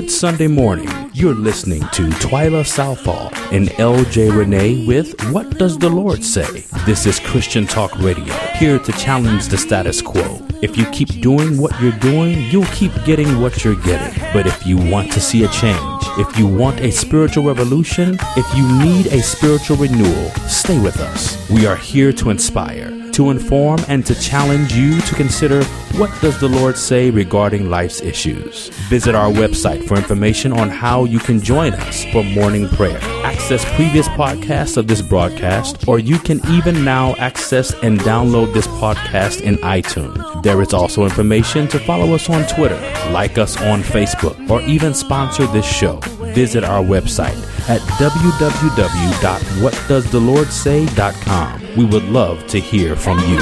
Good Sunday morning. You're listening to Twyla Southall and LJ Renee with What Does the Lord Say? This is Christian Talk Radio, here to challenge the status quo. If you keep doing what you're doing, you'll keep getting what you're getting. But if you want to see a change, if you want a spiritual revolution, if you need a spiritual renewal, stay with us. We are here to inspire to inform and to challenge you to consider what does the Lord say regarding life's issues. Visit our website for information on how you can join us for morning prayer. Access previous podcasts of this broadcast, or you can even now access and download this podcast in iTunes. There is also information to follow us on Twitter, like us on Facebook, or even sponsor this show. Visit our website at www.whatdoesthelordsay.com. We would love to hear from you.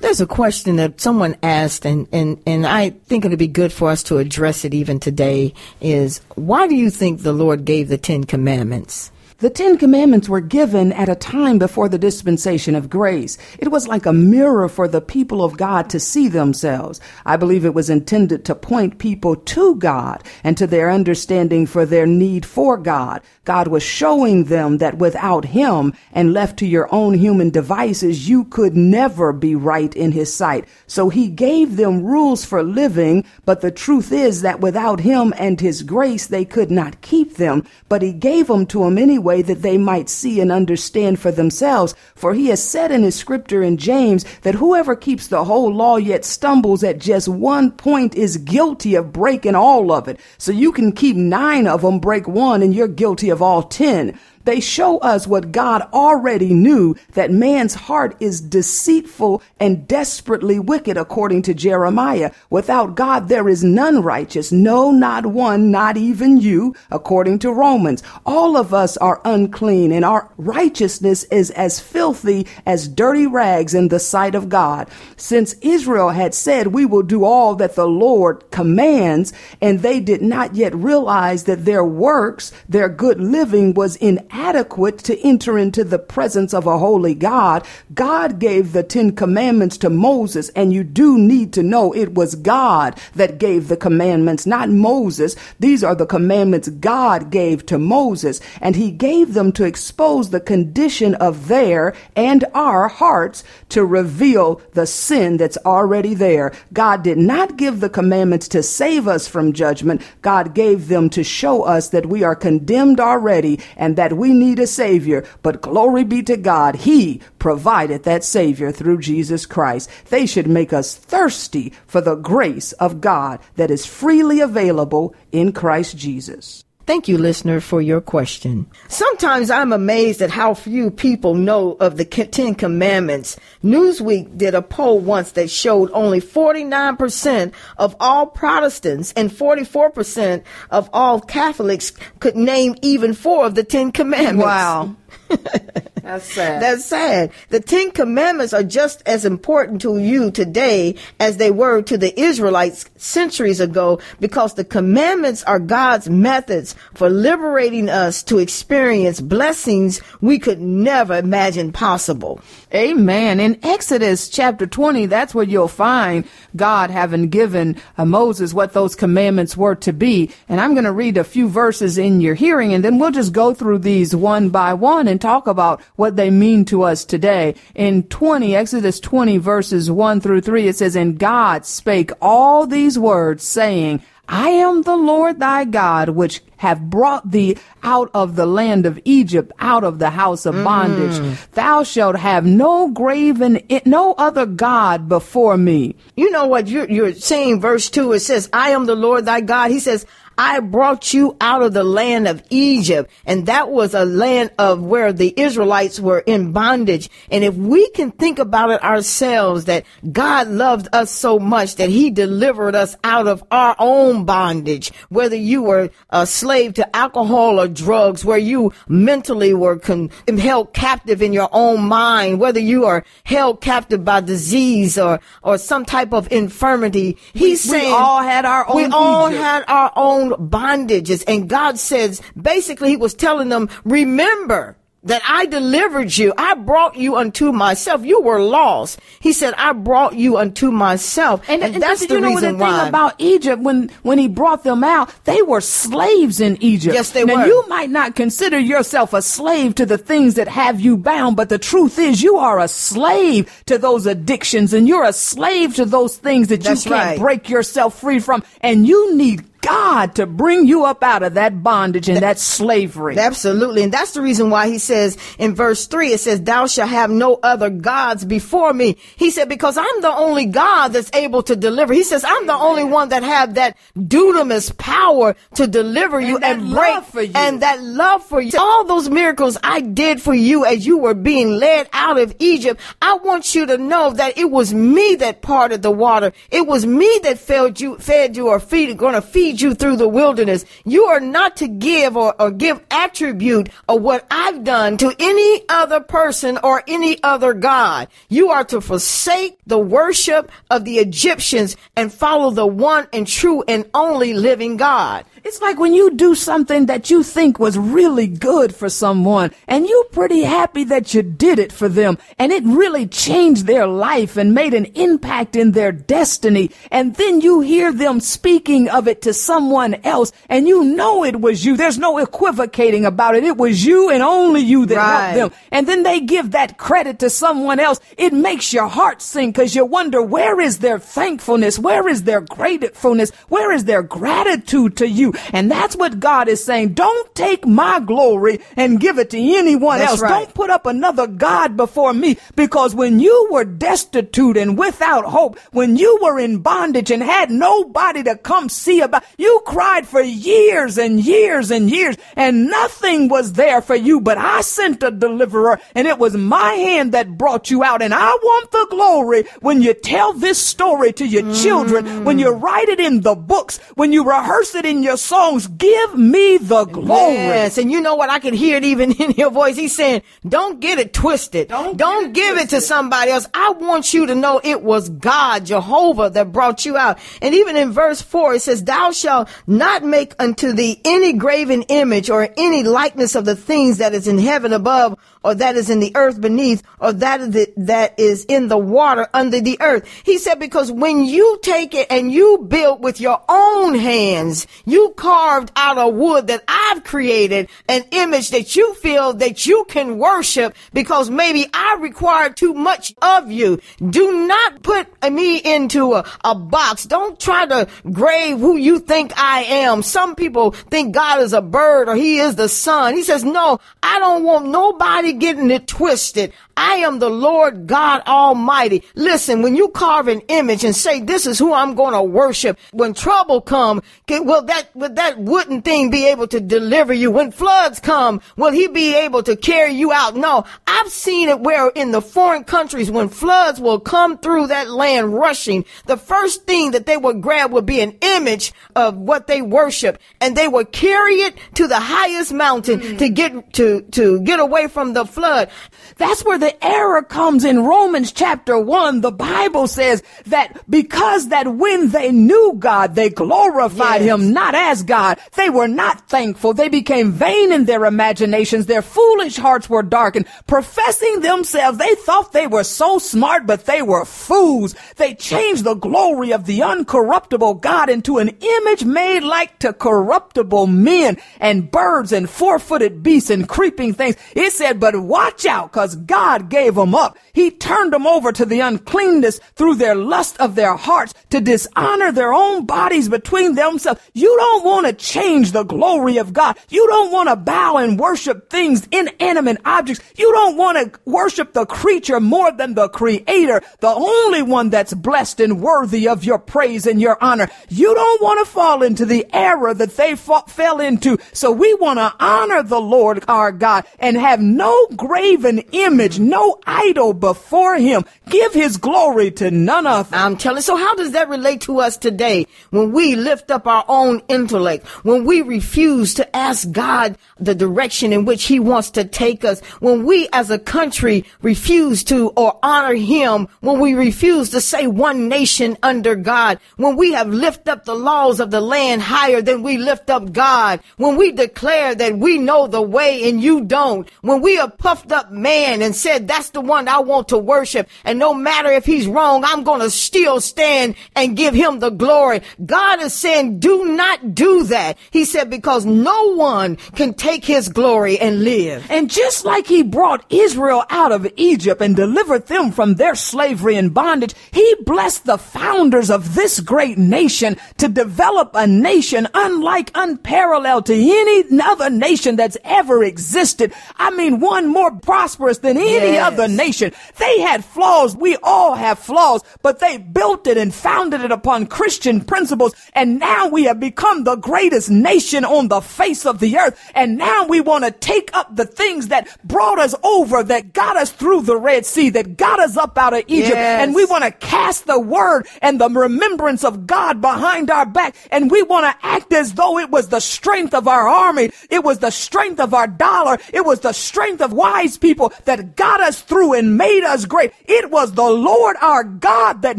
There's a question that someone asked, and, and, and I think it'd be good for us to address it even today is why do you think the Lord gave the Ten Commandments? The Ten Commandments were given at a time before the dispensation of grace. It was like a mirror for the people of God to see themselves. I believe it was intended to point people to God and to their understanding for their need for God. God was showing them that without Him and left to your own human devices, you could never be right in His sight. So He gave them rules for living, but the truth is that without Him and His grace, they could not keep them. But He gave them to them anyway that they might see and understand for themselves. For he has said in his scripture in James that whoever keeps the whole law yet stumbles at just one point is guilty of breaking all of it. So you can keep nine of them, break one, and you're guilty of all ten. They show us what God already knew that man's heart is deceitful and desperately wicked, according to Jeremiah. Without God, there is none righteous. No, not one, not even you, according to Romans. All of us are unclean and our righteousness is as filthy as dirty rags in the sight of God. Since Israel had said, we will do all that the Lord commands, and they did not yet realize that their works, their good living was in adequate to enter into the presence of a holy God. God gave the Ten Commandments to Moses, and you do need to know it was God that gave the commandments, not Moses. These are the commandments God gave to Moses, and he gave them to expose the condition of their and our hearts to reveal the sin that's already there. God did not give the commandments to save us from judgment. God gave them to show us that we are condemned already and that we need a Savior, but glory be to God, He provided that Savior through Jesus Christ. They should make us thirsty for the grace of God that is freely available in Christ Jesus. Thank you, listener, for your question. Sometimes I'm amazed at how few people know of the Ten Commandments. Newsweek did a poll once that showed only 49% of all Protestants and 44% of all Catholics could name even four of the Ten Commandments. Wow. That's sad. That's sad. The Ten Commandments are just as important to you today as they were to the Israelites centuries ago because the commandments are God's methods for liberating us to experience blessings we could never imagine possible. Amen. In Exodus chapter 20, that's where you'll find God having given uh, Moses what those commandments were to be. And I'm going to read a few verses in your hearing and then we'll just go through these one by one and talk about what they mean to us today. In 20, Exodus 20 verses 1 through 3, it says, And God spake all these words saying, I am the Lord thy God, which have brought thee out of the land of Egypt, out of the house of bondage. Mm. Thou shalt have no graven, no other God before me. You know what you're, you're saying, verse 2, it says, I am the Lord thy God. He says, I brought you out of the land of Egypt. And that was a land of where the Israelites were in bondage. And if we can think about it ourselves, that God loved us so much that he delivered us out of our own bondage, whether you were a slave to alcohol or drugs, where you mentally were con- held captive in your own mind, whether you are held captive by disease or, or some type of infirmity. He's we saying all had our own we all Egypt. had our own bondages. And God says, basically, he was telling them, remember, that I delivered you. I brought you unto myself. You were lost. He said, I brought you unto myself. And, And, and that's the you know reason the thing about Egypt when when he brought them out, they were slaves in Egypt. Yes, they now, were. you might not consider yourself a slave to the things that have you bound, but the truth is you are a slave to those addictions and you're a slave to those things that That's you can't right. break yourself free from. And you need God to bring you up out of that bondage and that slavery. Absolutely. And that's the reason why he says in verse three, it says, thou shalt have no other gods before me. He said, because I'm the only God that's able to deliver. He says, I'm the only one that have that dunamis power to deliver you And that and, break for you. and that love for you. All those miracles I did for you as you were being led out of Egypt. I want you to know that it was me that parted the water. It was me that fed you, fed you or feed, going to feed you through the wilderness. You are not to give or, or give attribute of what I've done to any other person or any other God. You are to forsake the worship of the Egyptians and follow the one and true and only living God. It's like when you do something that you think was really good for someone and you're pretty happy that you did it for them and it really changed their life and made an impact in their destiny. And then you hear them speaking of it to someone else and you know it was you. There's no equivocating about it. It was you and only you that Right. helped them. And then they give that credit to someone else. It makes your heart sink because you wonder where is their thankfulness? Where is their gratefulness? Where is their gratitude to you? And that's what God is saying. Don't take my glory and give it to anyone That's else. right. Don't put up another God before me because when you were destitute and without hope, when you were in bondage and had nobody to come see about, you cried for years and years and years and nothing was there for you, but I sent a deliverer and it was my hand that brought you out. And I want the glory when you tell this story to your children, when you mm. write it in the books, when you rehearse it in your songs, give me the glory. Yes, and you know what? I can hear it even in your voice. He's saying, "Don't get it twisted. Don't Don't, it give it to somebody else. I want you to know it was God, Jehovah, that brought you out." And even in verse four, it says, "Thou shalt not make unto thee any graven image or any likeness of the things that is in heaven above, or that is in the earth beneath, or that is the, that is in the water under the earth." He said, "Because when you take it and you build with your own hands, you carved out of wood that I've created an image that you feel that you can worship because maybe I require too much of you. Do not put me into a, a box. Don't try to grave who you think I am. Some people think God is a bird or he is the sun. He says, no, I don't want nobody getting it twisted. I am the Lord God Almighty. Listen, when you carve an image and say, this is who I'm going to worship, when trouble come, will that, will that wooden thing be able to deliver you? When floods come, will he be able to carry you out? No, I've seen it where in the foreign countries, when floods will come through that land rushing, the first thing that they would grab would be an image of what they worship and they would carry it to the highest mountain hmm. to get, to, to get away from the flood. That's where the error comes in Romans chapter 1. The Bible says that because that when they knew God, they glorified Yes. him not as God. They were not thankful. They became vain in their imaginations. Their foolish hearts were darkened. Professing themselves, they thought they were so smart, but they were fools. They changed the glory of the uncorruptible God into an image made like to corruptible men and birds and four-footed beasts and creeping things. It said, but watch out, cause God gave them up. He turned them over to the uncleanness through their lust of their hearts to dishonor their own bodies between themselves. You don't want to change the glory of God. You don't want to bow and worship things, inanimate objects. You don't want to worship the creature more than the creator, the only one that's blessed and worthy of your praise and your honor. You don't want to fall into the error that they fell into. So we want to honor the Lord our God and have no graven image, no idol before him. Give his glory to none other. I'm telling. So how does that relate to us today when we lift up our own intellect, when we refuse to ask God the direction in which he wants to take us, when we as a country refuse to or honor him, when we refuse to say one nation under God, when we have lifted up the laws of the land higher than we lift up God, when we declare that we know the way and you don't, when we have puffed up man and said, that's the one I want to worship. And no matter if he's wrong, I'm going to still stand and give him the glory. God is saying, do not do that. He said, because no one can take his glory and live. And just like he brought Israel out of Egypt and delivered them from their slavery and bondage, he blessed the founders of this great nation to develop a nation unlike, unparalleled to any other nation that's ever existed. I mean, one more prosperous than any Yes. other nation. They had flaws. We all have flaws, but they built it and founded it upon Christian principles. And now we have become the greatest nation on the face of the earth. And now we want to take up the things that brought us over, that got us through the Red Sea, that got us up out of Egypt. Yes. And we want to cast the word and the remembrance of God behind our back. And we want to act as though it was the strength of our army. It was the strength of our dollar. It was the strength of wise people that got us through and made us great. It was the Lord our God that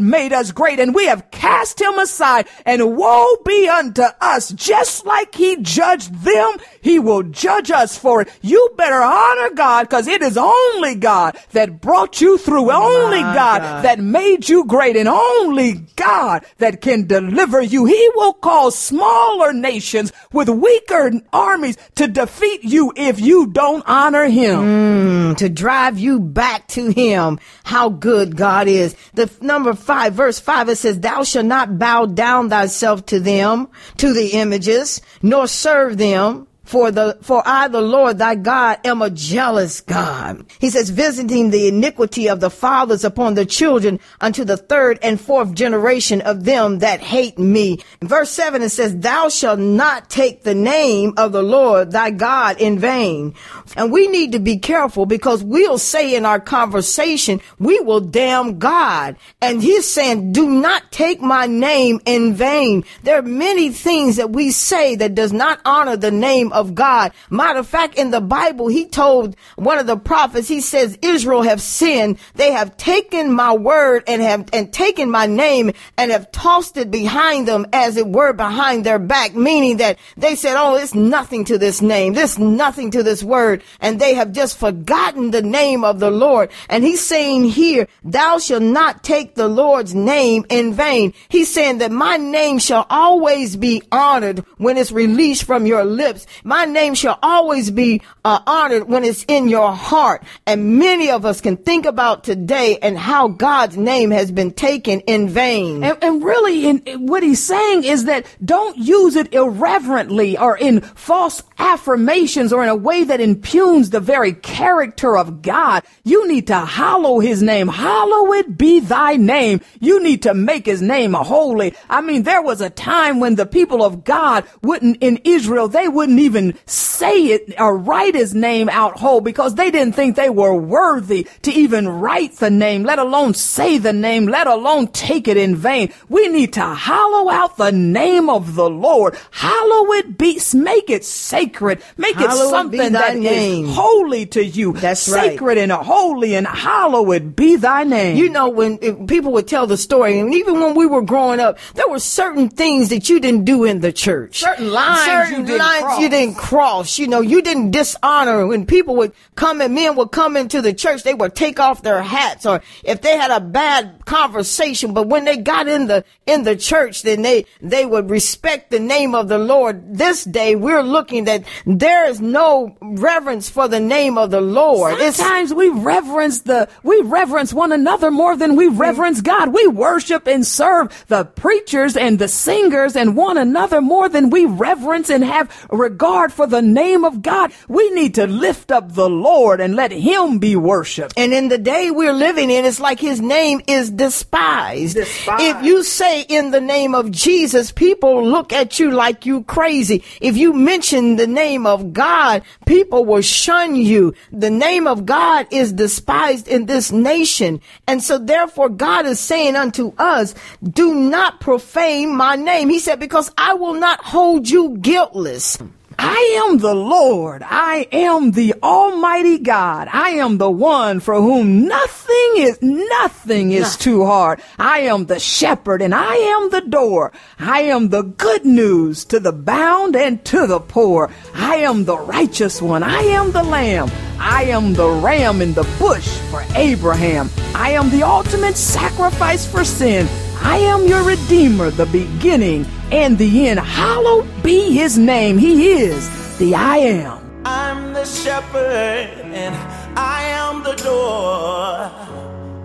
made us great. And we have cast him aside and woe be unto us. Just like he judged them, he will judge us for it. You better honor God because it is only God that brought you through. only God, God. that made you great and only God that can deliver you. He will cause smaller nations with weaker armies to defeat you if you don't honor him. Hmm, to drive you back to him how good God is. The number five, verse five, it says, thou shalt not bow down thyself to them, to the images, nor serve them. For the, for I, the Lord thy God, am a jealous God. He says, visiting the iniquity of the fathers upon the children unto the third and fourth generation of them that hate me. Verse seven, it says, thou shalt not take the name of the Lord thy God in vain. And we need to be careful because we'll say in our conversation, we will damn God. And he's saying, do not take my name in vain. There are many things that we say that does not honor the name of God. Matter of fact, in the Bible, he told one of the prophets, he says, Israel have sinned. They have taken my word and have, and taken my name and have tossed it behind them as it were behind their back, meaning that they said, oh, it's nothing to this name. This nothing to this word. And they have just forgotten the name of the Lord. And he's saying here, thou shalt not take the Lord's name in vain. He's saying that my name shall always be honored when it's released from your lips. My name shall always be uh, honored when it's in your heart. And many of us can think about today and how God's name has been taken in vain. And, and really, in, in what he's saying is that don't use it irreverently or in false affirmations or in a way that impugns the very character of God. You need to hallow his name. Hallowed be thy name. You need to make his name holy. I mean, there was a time when the people of God wouldn't, in Israel, they wouldn't even say it or write his name out whole because they didn't think they were worthy to even write the name, let alone say the name, let alone take it in vain. We need to hollow out the name of the Lord. Hallow it be, make it sacred. Make it something that is name. holy to you. That's right. Sacred and holy and hallowed be thy name. You know, when if people would tell the story, and even when we were growing up, there were certain things that you didn't do in the church. Certain lines certain you didn't lines cross. you didn't cross. You know, you didn't dishonor. When people would come and men would come into the church, they would take off their hats, or if they had a bad conversation. But when they got in the in the church, then they they would respect the name of the Lord. This day, we're looking that there is no reverence for the name of the Lord. It's Sometimes we reverence the, we reverence one another more than we reverence God. We worship and serve the preachers and the singers and one another more than we reverence and have regard regard for the name of God. We need to lift up the Lord and let him be worshiped. And in the day we're living in, it's like his name is despised. Despised. If you say in the name of Jesus, people look at you like you crazy. If you mention the name of God, people will shun you. The name of God is despised in this nation. And so therefore God is saying unto us, do not profane my name. He said, because I will not hold you guiltless. I am the Lord. I am the Almighty God. I am the one for whom nothing is, nothing is too hard. I am the shepherd and I am the door. I am the good news to the bound and to the poor. I am the righteous one. I am the lamb. I am the ram in the bush for Abraham. I am the ultimate sacrifice for sin. I am your Redeemer, the beginning and the end. Hallowed be his name. He is the I am. I'm the shepherd and I am the door.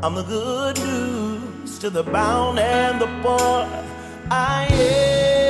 I'm the good news to the bound and the poor. I am.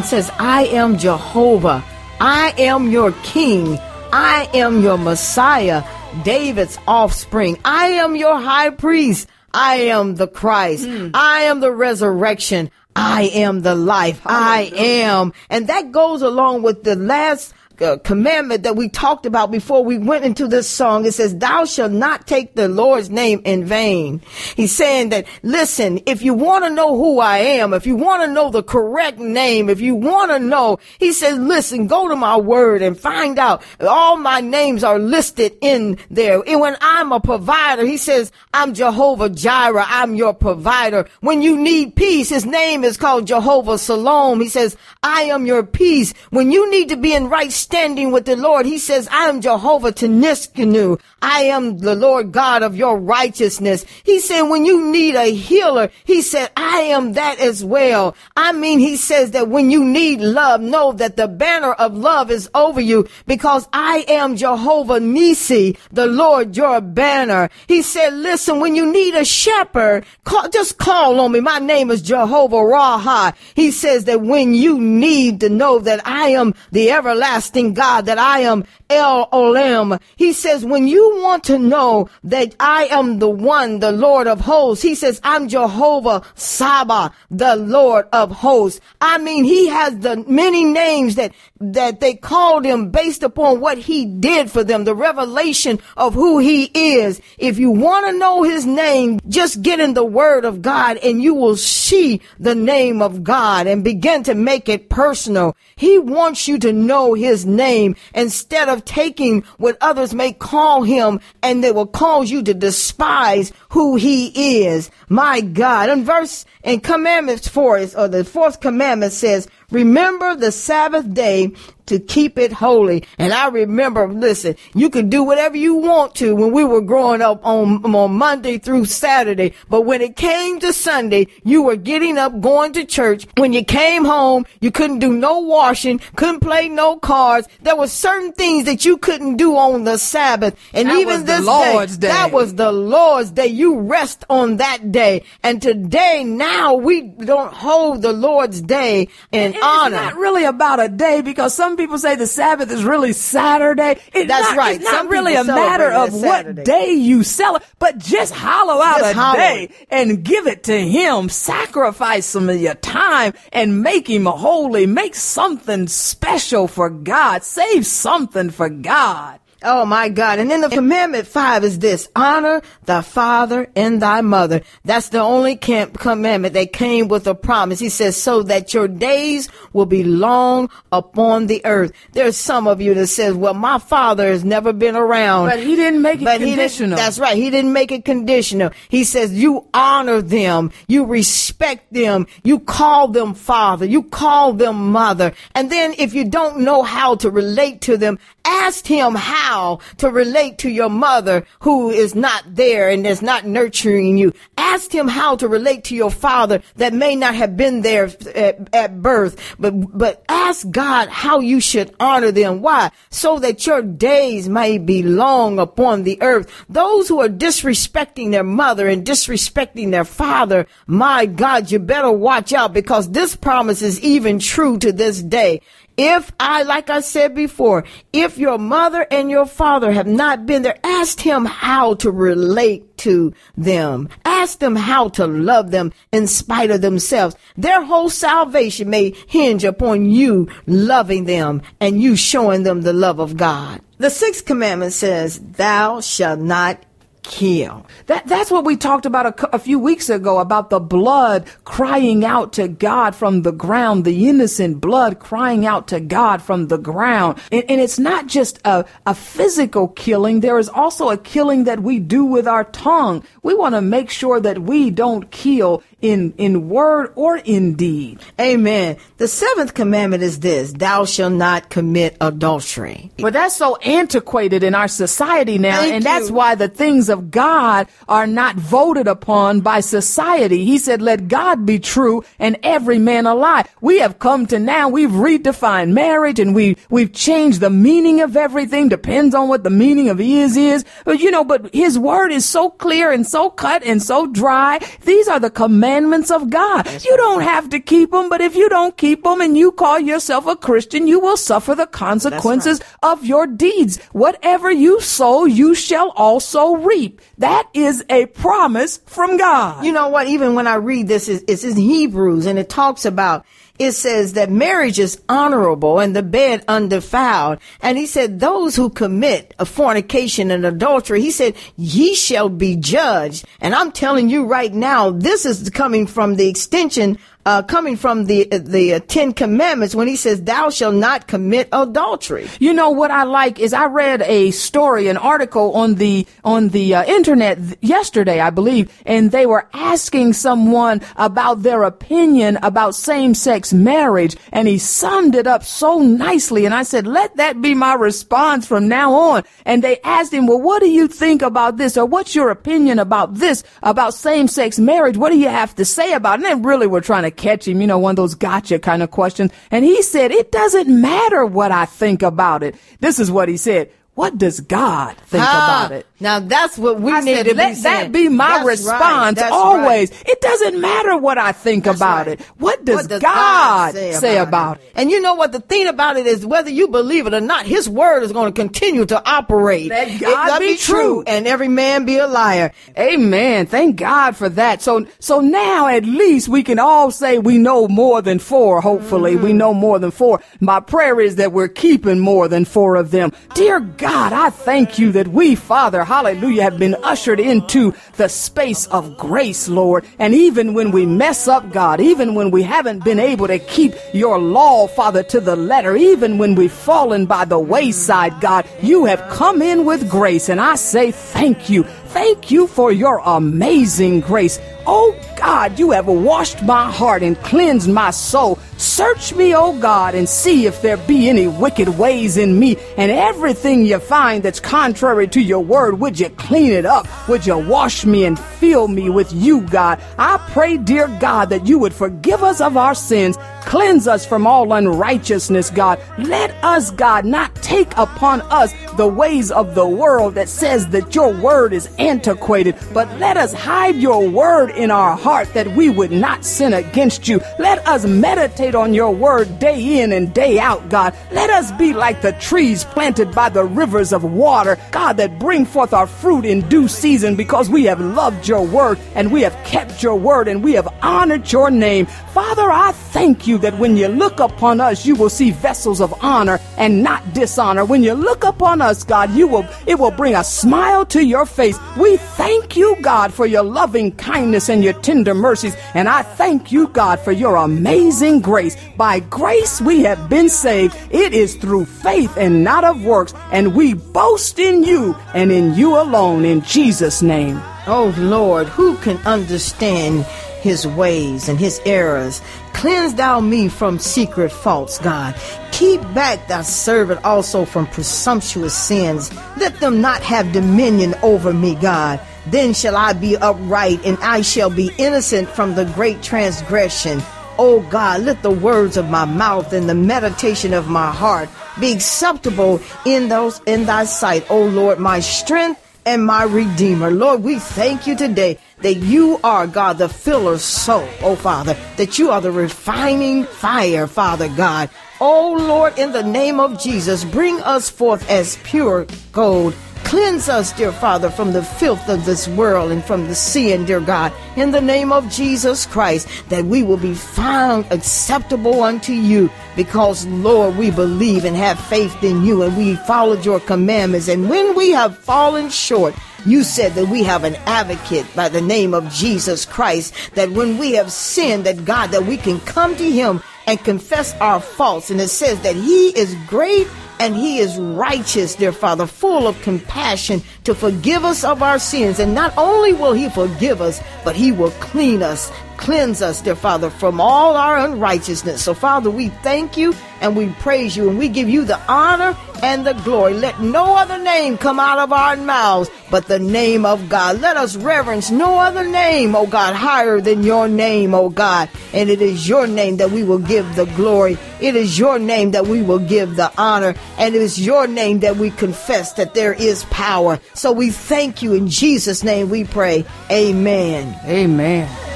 Song says, I am Jehovah. I am your king. I am your Messiah, David's offspring. I am your high priest. I am the Christ. Hmm. I am the resurrection. I am the life. I am. And that goes along with the last uh, commandment that we talked about before we went into this song. It says, thou shalt not take the Lord's name in vain. He's saying that, listen, if you want to know who I am, if you want to know the correct name, if you want to know, he says, listen, go to my word and find out all my names are listed in there. And when I'm a provider, he says, I'm Jehovah Jireh. I'm your provider. When you need peace, his name is called Jehovah Shalom. He says, I am your peace. When you need to be in right standing with the Lord. He says, I am Jehovah Teniskanu. I am the Lord God of your righteousness. He said, when you need a healer, he said, I am that as well. I mean, he says that when you need love, know that the banner of love is over you because I am Jehovah Nisi, the Lord your banner. He said, listen, when you need a shepherd, call, just call on me. My name is Jehovah Raha. He says that when you need to know that I am the everlasting God, that I am El Olam, he says, when you want to know that I am the one, the Lord of hosts, he says, I'm Jehovah Saba, the Lord of hosts. I mean, he has the many names that, that they called him based upon what he did for them, the revelation of who he is. If you want to know his name, just get in the word of God and you will see the name of God and begin to make it personal. He wants you to know his name instead of taking what others may call him and they will cause you to despise who he is. My God. And verse and commandments for us, or the fourth commandment says, remember the Sabbath day to keep it holy. And I remember, listen, you could do whatever you want to when we were growing up on, on Monday through Saturday. But when it came to Sunday, you were getting up, going to church. When you came home, you couldn't do no washing, couldn't play no cards. There were certain things that you couldn't do on the Sabbath. And That even this Lord's day. that was the Lord's day. You rest on that day. And today, now we don't hold the Lord's day in It's honor. not really about a day because some people say the Sabbath is really Saturday. It's That's not, right. It's not Some really a matter of what day you celebrate, but just hollow out Just a hollow day and give it to Him. Sacrifice some of your time and make Him holy. Make something special for God. Save something for God. Oh my God. And then the commandment five is this honor thy father and thy mother. That's the only camp commandment that came with a promise. He says, so that your days will be long upon the earth. There's some of you that says, well, my father has never been around. But He didn't make it But conditional. that's right. He didn't make it conditional. He says you honor them, you respect them, you call them father, you call them mother. And then if you don't know how to relate to them, ask him how to relate to your mother who is not there and is not nurturing you. Ask him how to relate to your father that may not have been there at, at birth, but, but ask God how you should honor them. Why? So that your days may be long upon the earth. Those who are disrespecting their mother and disrespecting their father, my God, you better watch out because this promise is even true to this day. If I, like I said before, if your mother and your father have not been there, ask him how to relate to them. Ask them how to love them in spite of themselves. Their whole salvation may hinge upon you loving them and you showing them the love of God. The sixth commandment says, thou shalt not kill. That, that's what we talked about a, a few weeks ago about the blood crying out to God from the ground, the innocent blood crying out to God from the ground. And, and it's not just a, a physical killing. There is also a killing that we do with our tongue. We want to make sure that we don't kill in, in word or in deed. Amen. The seventh commandment is this, thou shalt not commit adultery. But that's so antiquated in our society now, Thank and that's why the things of God are not voted upon by society. He said, let God be true and every man a lie. We have come to now, we've redefined marriage and we, we've changed the meaning of everything, depends on what the meaning of is is. But you know, but his word is so clear and so cut and so dry. These are the commandments of God. you don't have to keep them, but if you don't keep them and you call yourself a Christian, you will suffer the consequences of your deeds. Whatever you sow, you shall also reap. That is a promise from God. You know what? Even when I read this, it's, it's in Hebrews and it talks about, it says that marriage is honorable and the bed undefiled. And he said, those who commit a fornication and adultery, he said, ye shall be judged. And I'm telling you right now, this is coming from the extension uh, coming from the the Ten Commandments when he says, "Thou shalt not commit adultery." You know what I like is I read a story, an article on the on the uh, internet yesterday, I believe, and they were asking someone about their opinion about same-sex marriage, and he summed it up so nicely. And I said, "Let that be my response from now on." And they asked him, "Well, what do you think about this, or what's your opinion about this, about same-sex marriage? What do you have to say about it?" And they really were trying to catch him, you know, one of those gotcha kind of questions. And he said, "It doesn't matter what I think about it." This is what he said. What does God think Ah, about it? Now that's what we I need said, to be let saying. that be my That's response That's always. right. It doesn't matter what I think about right. it. What does, What does God, say, about, it? And you know what? The thing about it is, whether you believe it or not, His word is going to continue to operate. Let God gotta be true. and every man be a liar. Amen. Thank God for that. So, so now at least we can all say we know more than four. Hopefully we mm-hmm. know more than four. My prayer is that we're keeping more than four of them. Dear God, I thank you that we, Father, hallelujah, have been ushered into the space of grace, Lord. And even when we mess up, God, even when we haven't been able to keep your law, Father, to the letter, even when we've fallen by the wayside, God, you have come in with grace. And I say thank you. Thank you for your amazing grace. Oh God, you have washed my heart and cleansed my soul. Search me, oh God, and see if there be any wicked ways in me. And everything you find that's contrary to your word, would you clean it up? Would you wash me and fill me with you, God? I pray, dear God, that you would forgive us of our sins, cleanse us from all unrighteousness, God. Let us, God, not take upon us the ways of the world that says that your word is antiquated, but let us hide your word in our heart that we would not sin against you. Let us meditate on your word day in and day out, God. Let us be like the trees planted by the rivers of water, God, that bring forth our fruit in due season because we have loved your word and we have kept your word and we have honored your name. Father, I thank you that when you look upon us, you will see vessels of honor and not dishonor. When you look upon us, God, you will, it will bring a smile to your face. We thank you, God, for your loving kindness and your tender mercies. And I thank you, God, for your amazing grace. By grace we have been saved. It is through faith and not of works. And we boast in you and in you alone in Jesus' name. Oh Lord, who can understand his ways and his errors? Cleanse thou me from secret faults, God. Keep back thy servant also from presumptuous sins. Let them not have dominion over me, God. Then shall I be upright, and I shall be innocent from the great transgression. O God, let the words of my mouth and the meditation of my heart be acceptable in those in thy sight, O Lord, my strength and my redeemer. Lord, we thank you today that you are God, the filler soul, oh Father, that you are the refining fire, Father God. Oh Lord, in the name of Jesus, bring us forth as pure gold. Cleanse us, dear Father, from the filth of this world and from the sin, dear God, in the name of Jesus Christ, that we will be found acceptable unto you. Because, Lord, we believe and have faith in you and we followed your commandments. And when we have fallen short, you said that we have an advocate by the name of Jesus Christ, that when we have sinned, that God, that we can come to him and confess our faults. And it says that he is great and he is righteous, dear Father, full of compassion to forgive us of our sins. And not only will he forgive us, but he will clean us, cleanse us, dear Father, from all our unrighteousness. So, Father, we thank you and we praise you and we give you the honor and the glory. Let no other name come out of our mouths but the name of God. Let us reverence no other name, O God, higher than your name, O God. And it is your name that we will give the glory. It is your name that we will give the honor. And it is your name that we confess that there is power. So we thank you in Jesus' name we pray. Amen. Amen.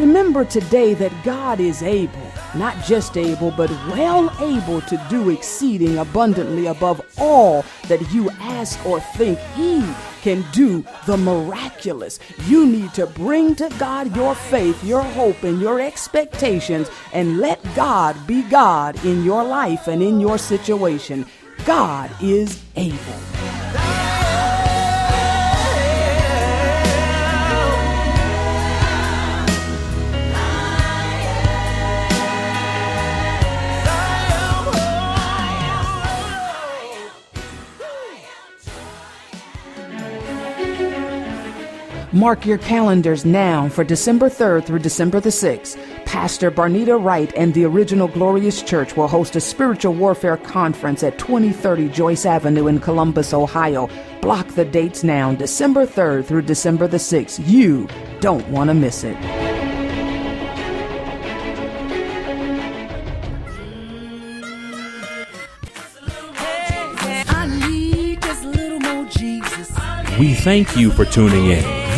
Remember today that God is able, not just able, but well able to do exceeding abundantly above all that you ask or think. He can do the miraculous. You need to bring to God your faith, your hope, and your expectations, and let God be God in your life and in your situation. God is able. Mark your calendars now for December 3rd through December the 6th. Pastor Barnita Wright and the Original Glorious Church will host a spiritual warfare conference at 2030 Joyce Avenue in Columbus, Ohio. Block the dates now, December 3rd through December the 6th. You don't want to miss it. We thank you for tuning in.